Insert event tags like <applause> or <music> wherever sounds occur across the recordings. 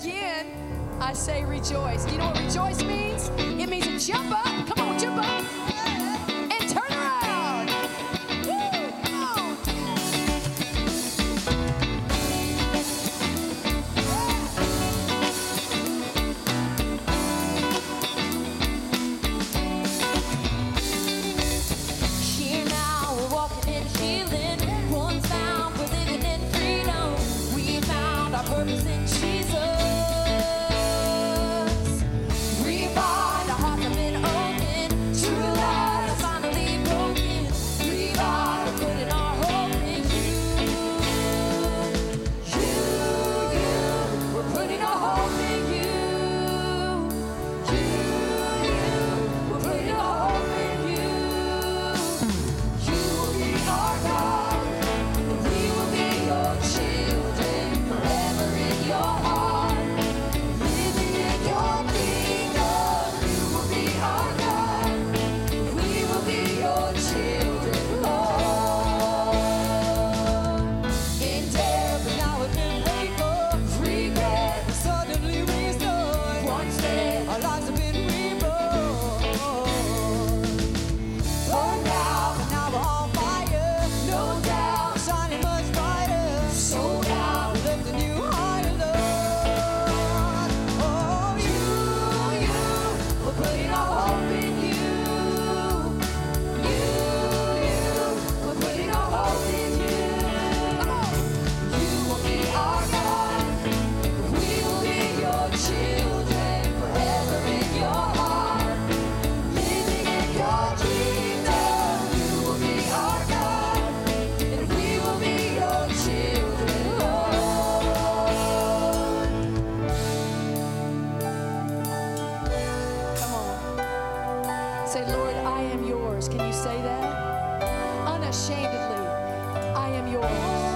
again, I say rejoice. You know what rejoice means? It means to jump up say, Lord, I am yours. Can you say that? Unashamedly, I am yours.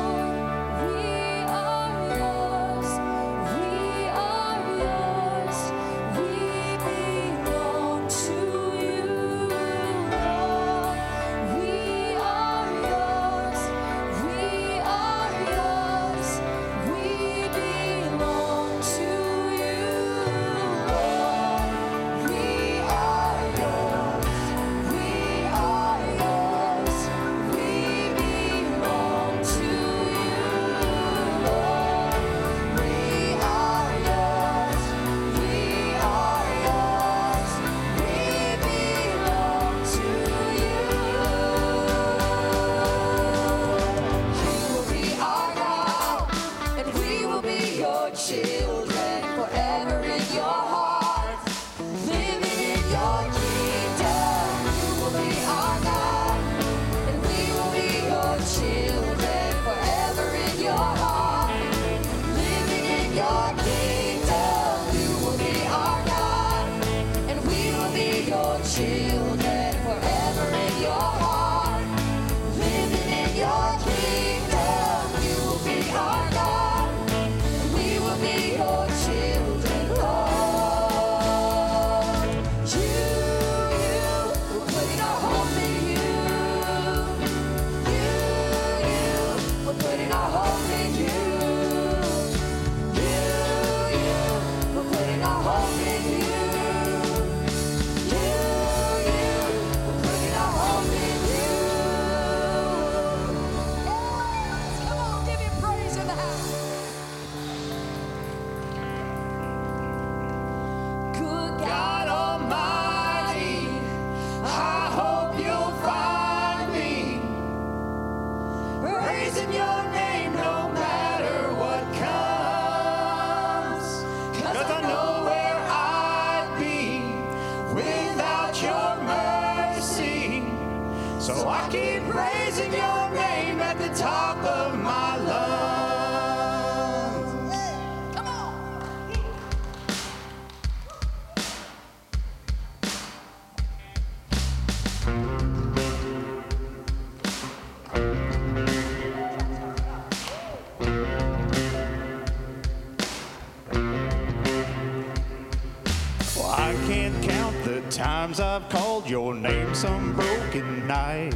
some broken night.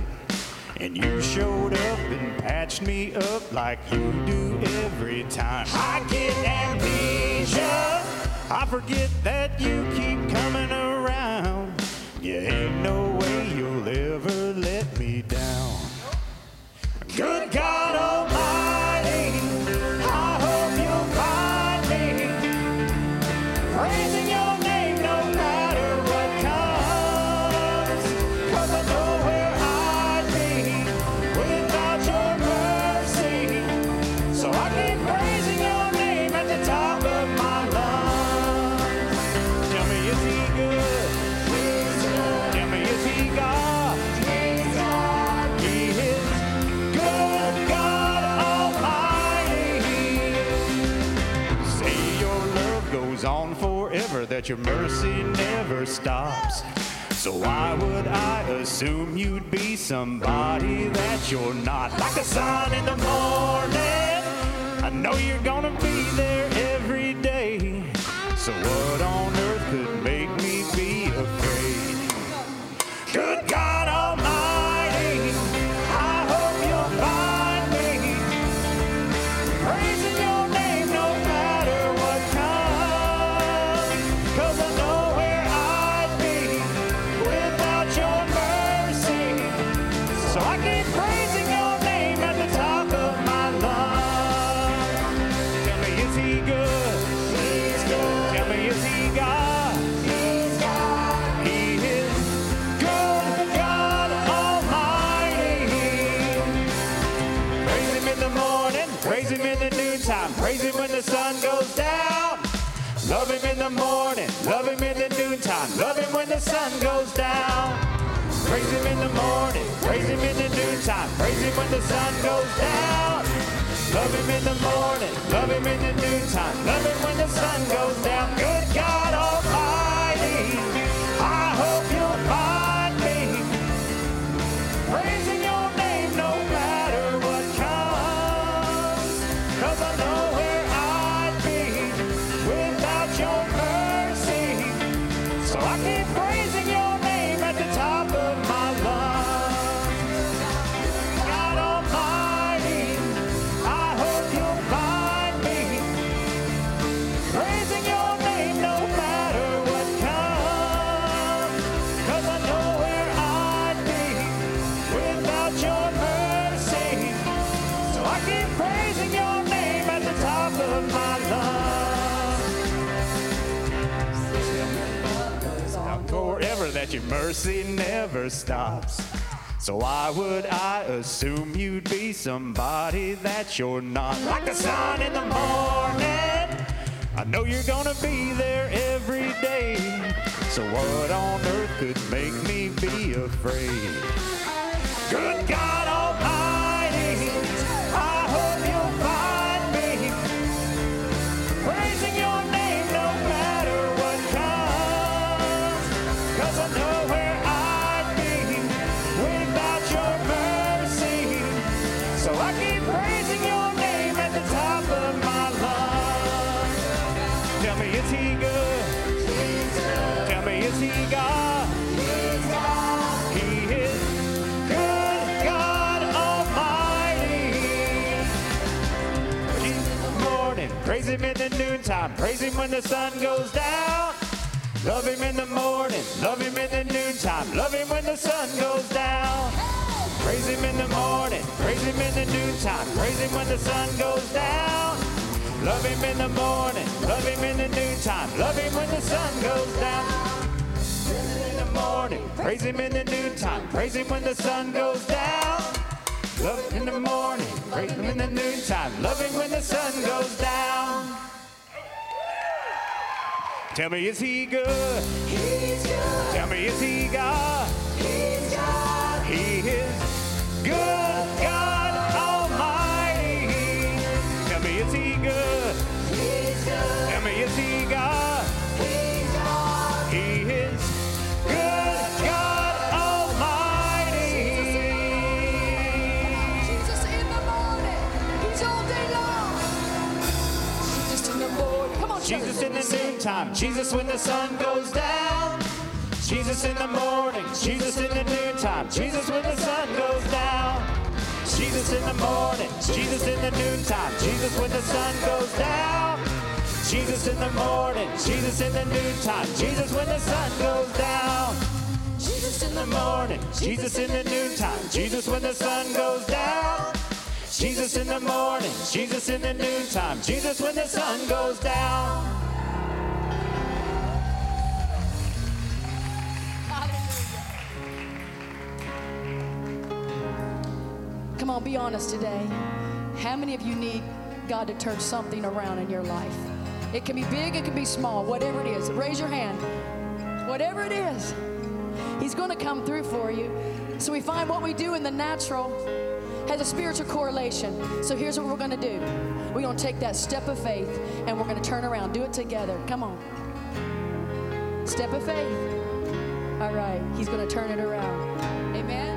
And you showed up and patched me up like you do every time. I get amnesia. I forget that you keep assume you'd be somebody that you're not? Like the sun in the morning, I know you're gonna sun goes down. Praise him in the morning, praise him in the noontime, praise him when the sun goes down. Love him in the morning, love him in the noontime, love him when the sun goes down. Your mercy never stops. So why would I assume you'd be somebody that you're not? Like the sun in the morning. I know you're gonna be there every day. So what on earth could make me be afraid? Good God Almighty, praise him in the noontime, praise him when the sun goes down. Love him in the morning, love him in the noontime, love him when the sun goes down. Praise him in the morning, praise him in the noontime, praise him when the sun goes down. Love him in the morning, love him in the noontime, love him when the sun goes down. In the morning, praise him in the noontime, praise him when the sun goes down. Love him in the morning, praise him in the noontime, love him when the sun goes down. Tell me, is he good? He's good. Tell me, is he God? He's God. He is good, Jesus in the noontime, Jesus when the sun goes down. Jesus in the morning, Jesus in the noontime, Jesus when the sun goes down. Jesus in the morning, Jesus in the noontime, Jesus when the sun goes down. Jesus in the morning, Jesus in the noontime, Jesus when the sun goes down. Jesus in the morning, Jesus in the noontime, Jesus when the sun goes down. Jesus in the morning, Jesus in the noontime, Jesus when the sun goes down. Come on, be honest today. How many of you need God to turn something around in your life? It can be big, it can be small, whatever it is. Raise your hand. Whatever it is, He's going to come through for you. So we find what we do in the natural has a spiritual correlation. So here's what we're going to do we're going to take that step of faith and we're going to turn around. Do it together. Come on. Step of faith. All right, He's going to turn it around. Amen.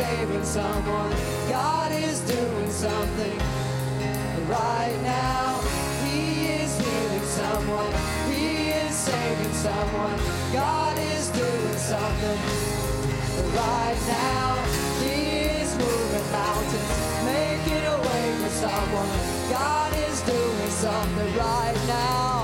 Saving someone. God is doing something right now. He is healing someone. He is saving someone. God is doing something right now. He is moving mountains, making a way for someone. God is doing something right now.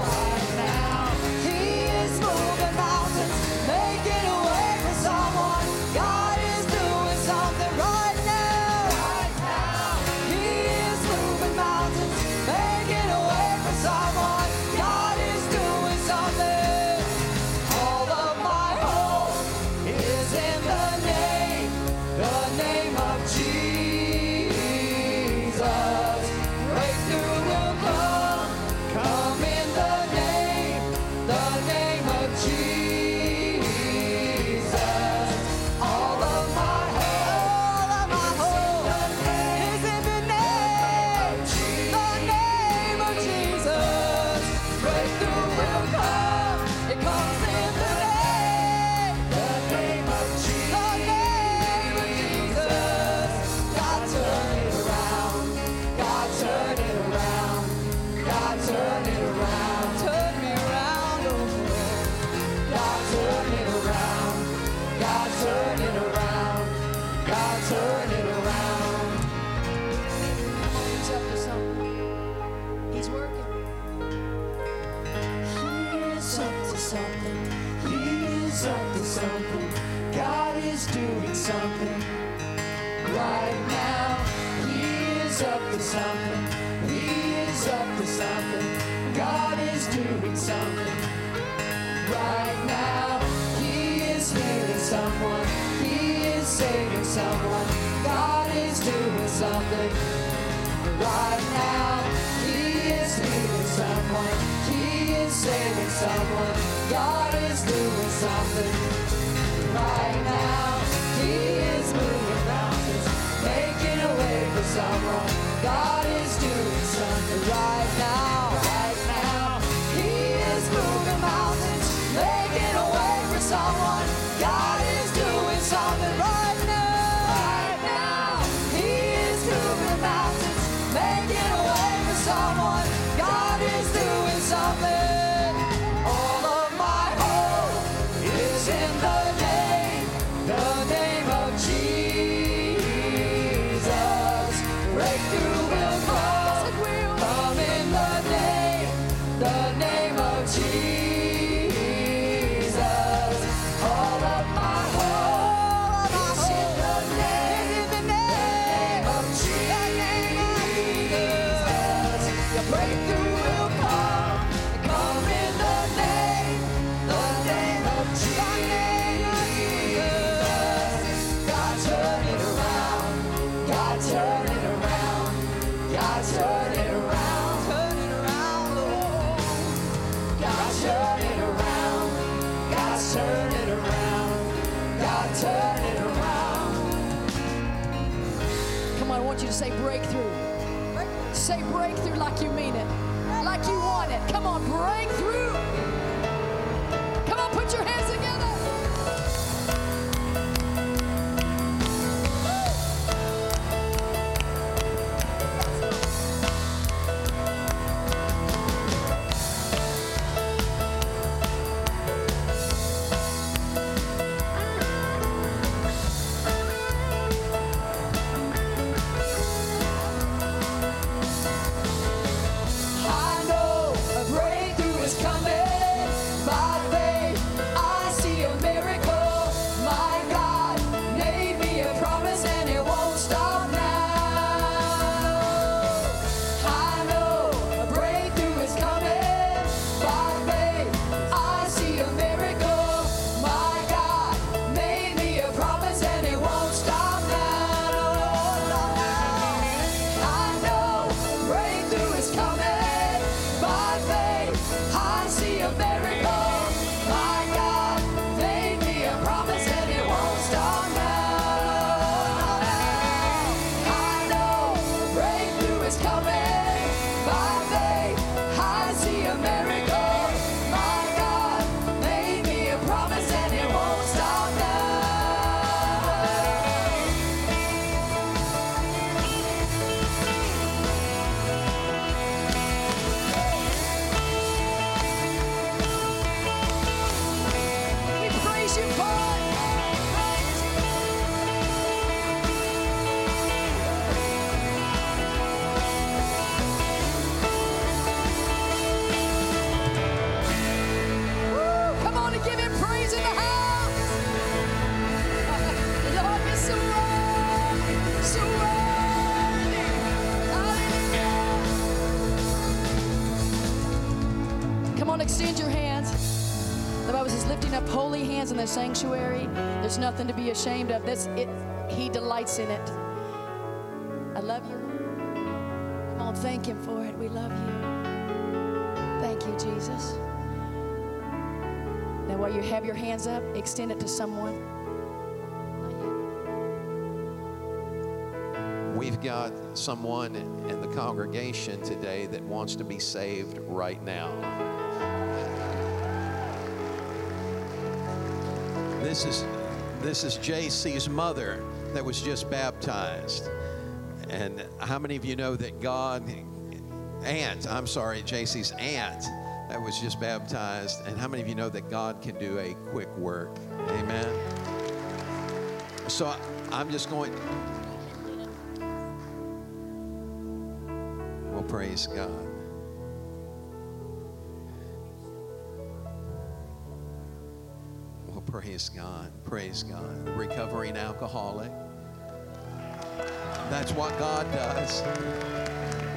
turn it around. Come on, I want you to say breakthrough. breakthrough. Say breakthrough like you mean it, like you want it. Come on, breakthrough. Come on, put your hands Come on, extend your hands. The Bible says, lifting up holy hands in the sanctuary. There's nothing to be ashamed of. This, it, He delights in it. I love you. Come on, thank Him for it. We love you. Thank you, Jesus. Now, while you have your hands up, extend it to someone. we've got someone in the congregation today that wants to be saved right now. This is this is JC's mother that was just baptized. And how many of you know that God aunt, I'm sorry, JC's aunt that was just baptized, and how many of you know that God can do a quick work? Amen. So I'm just going Well, praise God. Praise God. Praise God. Recovering alcoholic. That's what God does.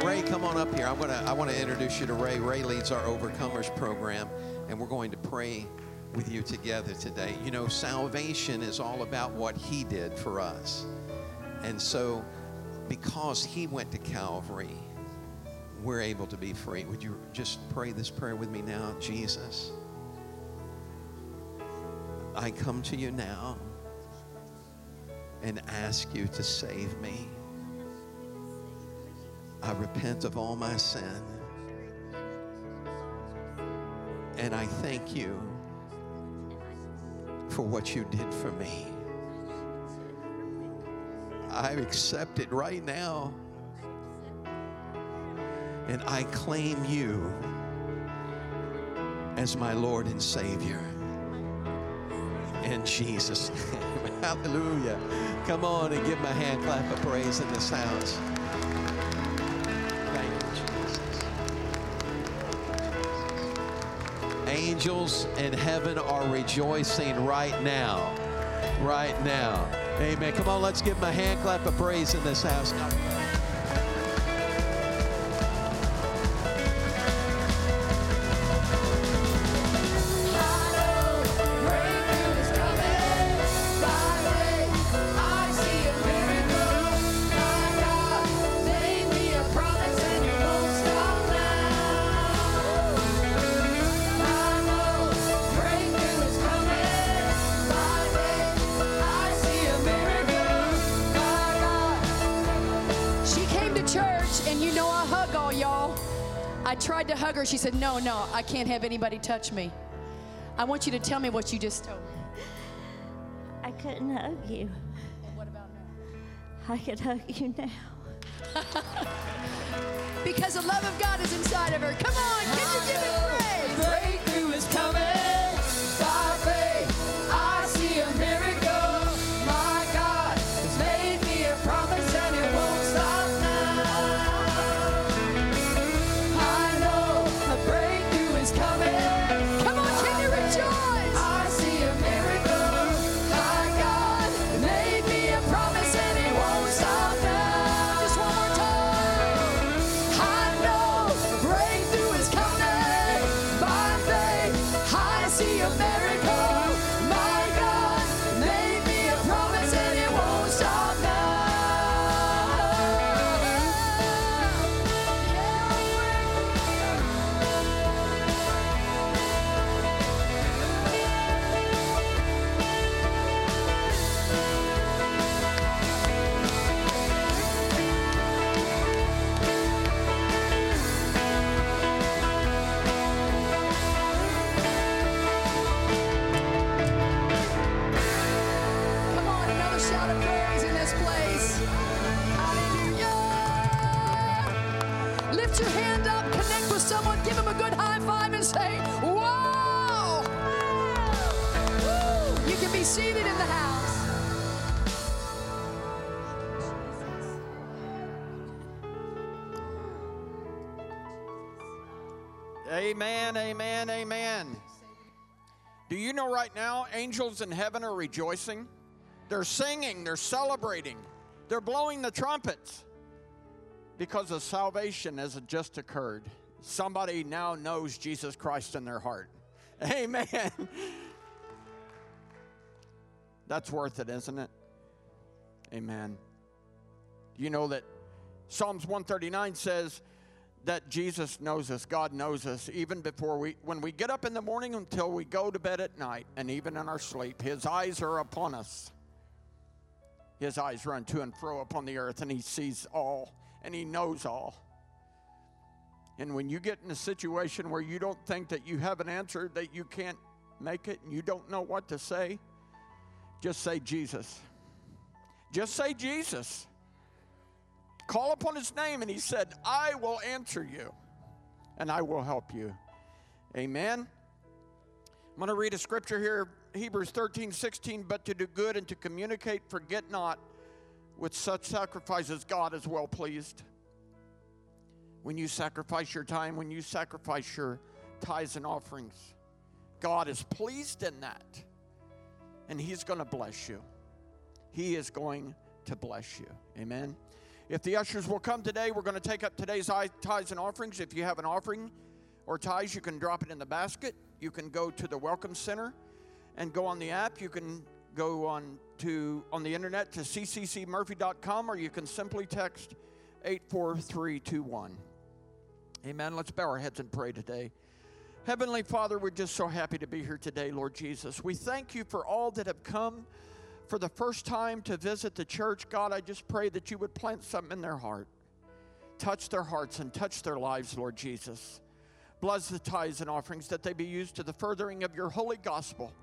Ray, come on up here. I'm gonna, I want to introduce you to Ray. Ray leads our Overcomers program, and we're going to pray with you together today. You know, salvation is all about what He did for us. And so, because He went to Calvary, we're able to be free. Would you just pray this prayer with me now? Jesus, I come to you now and ask you to save me. I repent of all my sin. And I thank you for what you did for me. I accept it right now. And I claim you as my Lord and Savior. In Jesus' name. <laughs> Hallelujah. Come on and give my hand clap of praise in this house. Thank you, Jesus. Angels in heaven are rejoicing right now. Right now. Amen. Come on, let's give my hand clap of praise in this house. She said, No, no, I can't have anybody touch me. I want you to tell me what you just told me. I couldn't hug you. And what about now? I could hug you now. <laughs> Because the love of God is inside of her. Come on, can you give it Your hand up, connect with someone, give them a good high five, and say! Woo! You can be seated in the house. Amen, amen, amen. Do you know right now angels in heaven are rejoicing? They're singing, they're celebrating, they're blowing the trumpets because of salvation has just occurred. Somebody now knows Jesus Christ in their heart. <laughs> Amen. That's worth it, isn't it? Amen. You know that Psalms 139 says that Jesus knows us, God knows us, even before we, when we get up in the morning until we go to bed at night, and even in our sleep. His eyes are upon us. His eyes run to and fro upon the earth, and He sees all, and He knows all. And when you get in a situation where you don't think that you have an answer, that you can't make it, and you don't know what to say, just say Jesus. Just say Jesus. Call upon his name, and he said, I will answer you and I will help you. Amen. I'm going to read a scripture here Hebrews 13, 16. But to do good and to communicate, forget not With such sacrifices, God is well pleased. When you sacrifice your time, when you sacrifice your tithes and offerings, God is pleased in that. And He's going to bless you. He is going to bless you. Amen. If the ushers will come today, we're going to take up today's tithes and offerings. If you have an offering or tithes, you can drop it in the basket. You can go to the Welcome Center and go on the app. You can go on to on the internet to cccmurphy.com or you can simply text 84321. Amen. Let's bow our heads and pray today. Heavenly Father, we're just so happy to be here today, Lord Jesus. We thank you for all that have come for the first time to visit the church. God, I just pray that you would plant something in their heart. Touch their hearts and touch their lives, Lord Jesus. Bless the tithes and offerings that they be used to the furthering of your holy gospel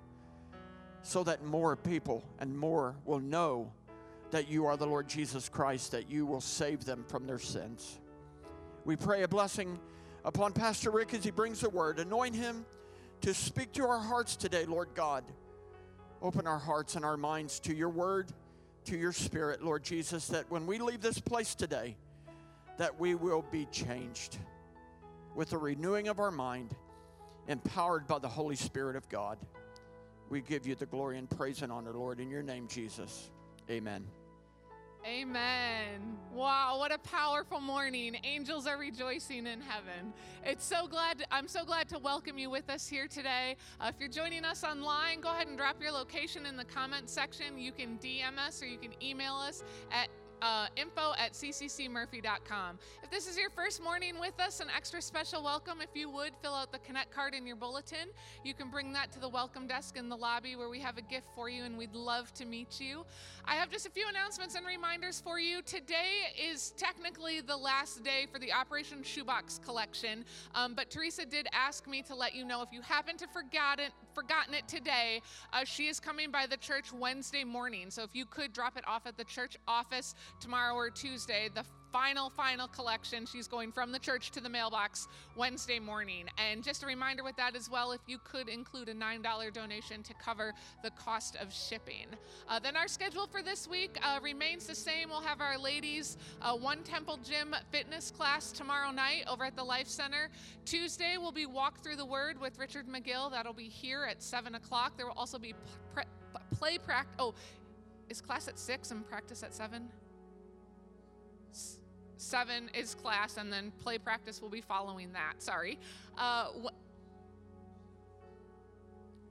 so that more people and more will know that you are the Lord Jesus Christ, that you will save them from their sins. We pray a blessing upon Pastor Rick as he brings the word. Anoint him to speak to our hearts today, Lord God. Open our hearts and our minds to your word, to your spirit, Lord Jesus, that when we leave this place today, that we will be changed with the renewing of our mind, empowered by the Holy Spirit of God. We give you the glory and praise and honor, Lord, in your name, Jesus. Amen. Amen. Wow, what a powerful morning. Angels are rejoicing in heaven. It's so glad I'm so glad to welcome you with us here today. Uh, if you're joining us online, go ahead and drop your location in the comment section. You can DM us or you can email us at uh, info at cccmurphy.com. If this is your first morning with us, an extra special welcome. If you would fill out the Connect card in your bulletin, you can bring that to the welcome desk in the lobby where we have a gift for you and we'd love to meet you. I have just a few announcements and reminders for you. Today is technically the last day for the Operation Shoebox collection, um, but Teresa did ask me to let you know if you happen to forget it, forgotten it today, uh, she is coming by the church Wednesday morning. So if you could drop it off at the church office tomorrow or Tuesday, the final, final collection. She's going from the church to the mailbox Wednesday morning. And just a reminder with that as well, if you could include a $9 donation to cover the cost of shipping. Uh, then our schedule for this week uh, remains the same. We'll have our ladies' uh, One Temple Gym fitness class tomorrow night over at the Life Center. Tuesday, we'll be Walk Through the Word with Richard McGill. That'll be here at 7 o'clock. There will also be play practice. Oh, is class at 6 and practice at 7? Seven is class, and then play practice will be following that. Sorry. Uh, wh-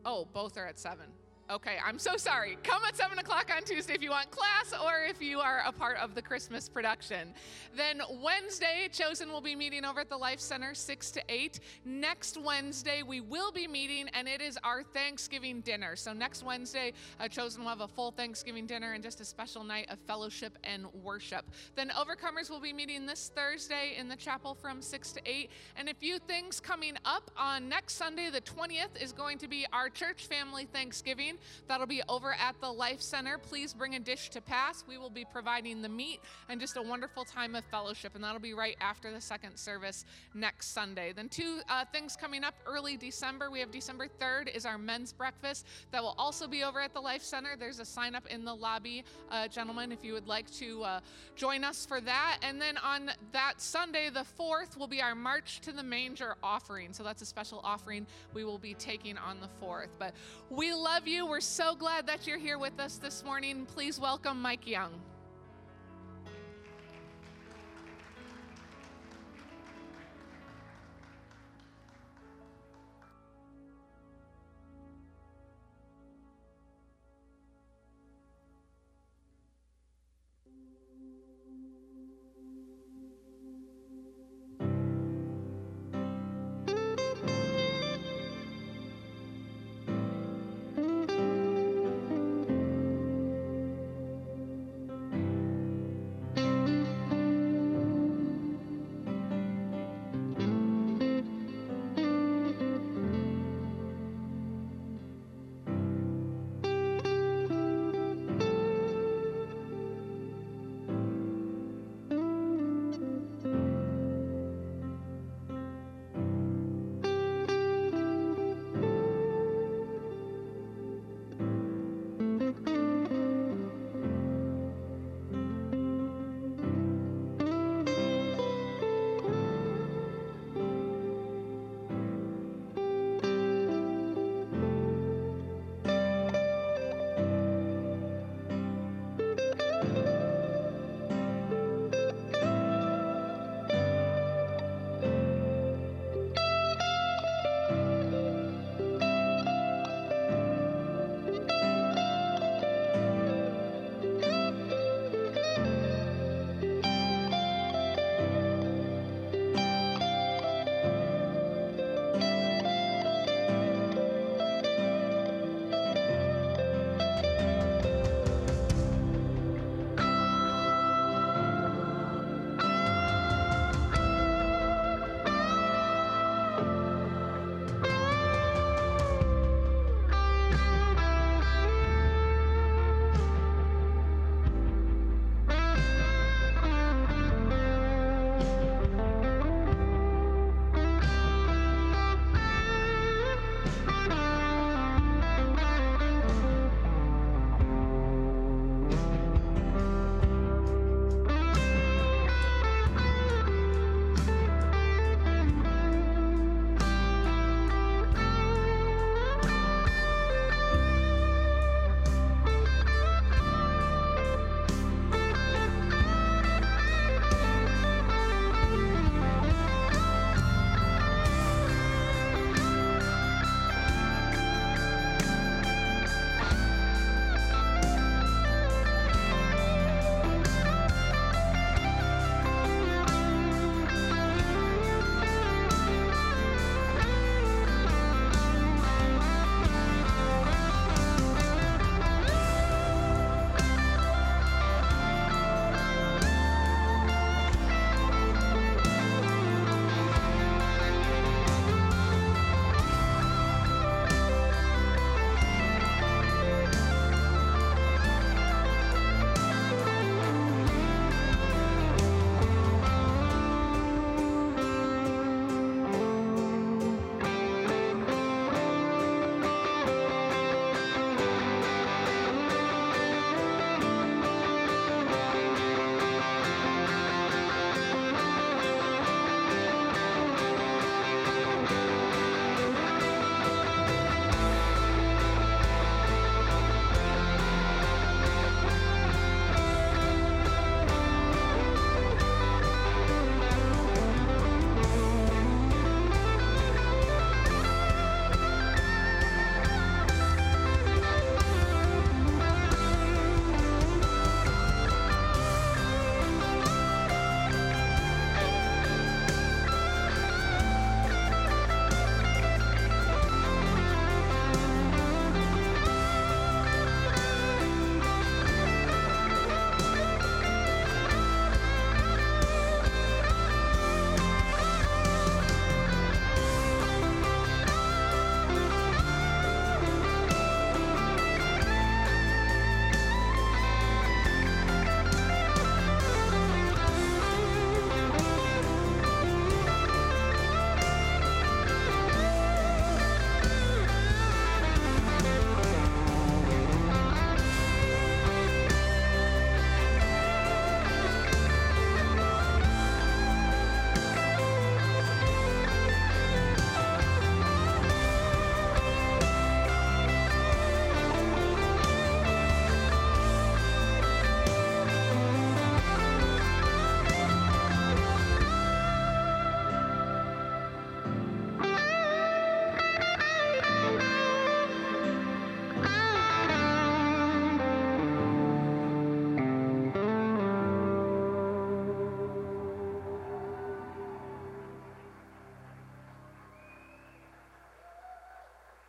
oh, both are at seven. Okay, I'm so sorry. Come at 7 o'clock on Tuesday if you want class or if you are a part of the Christmas production. Then Wednesday, Chosen will be meeting over at the Life Center 6 to 8. Next Wednesday, we will be meeting and it is our Thanksgiving dinner. So next Wednesday, uh, Chosen will have a full Thanksgiving dinner and just a special night of fellowship and worship. Then Overcomers will be meeting this Thursday in the chapel from 6 to 8. And a few things coming up on next Sunday, the 20th, is going to be our church family Thanksgiving. That'll be over at the Life Center. Please bring a dish to pass. We will be providing the meat and just a wonderful time of fellowship, and that'll be right after the second service next Sunday. Then, two uh, things coming up early December. We have December 3rd is our men's breakfast that will also be over at the Life Center. There's a sign up in the lobby, uh, gentlemen, if you would like to uh, join us for that. And then on that Sunday, the 4th, will be our March to the Manger offering. So that's a special offering we will be taking on the 4th. But we love you. We're so glad that you're here with us this morning. Please welcome Mike Young.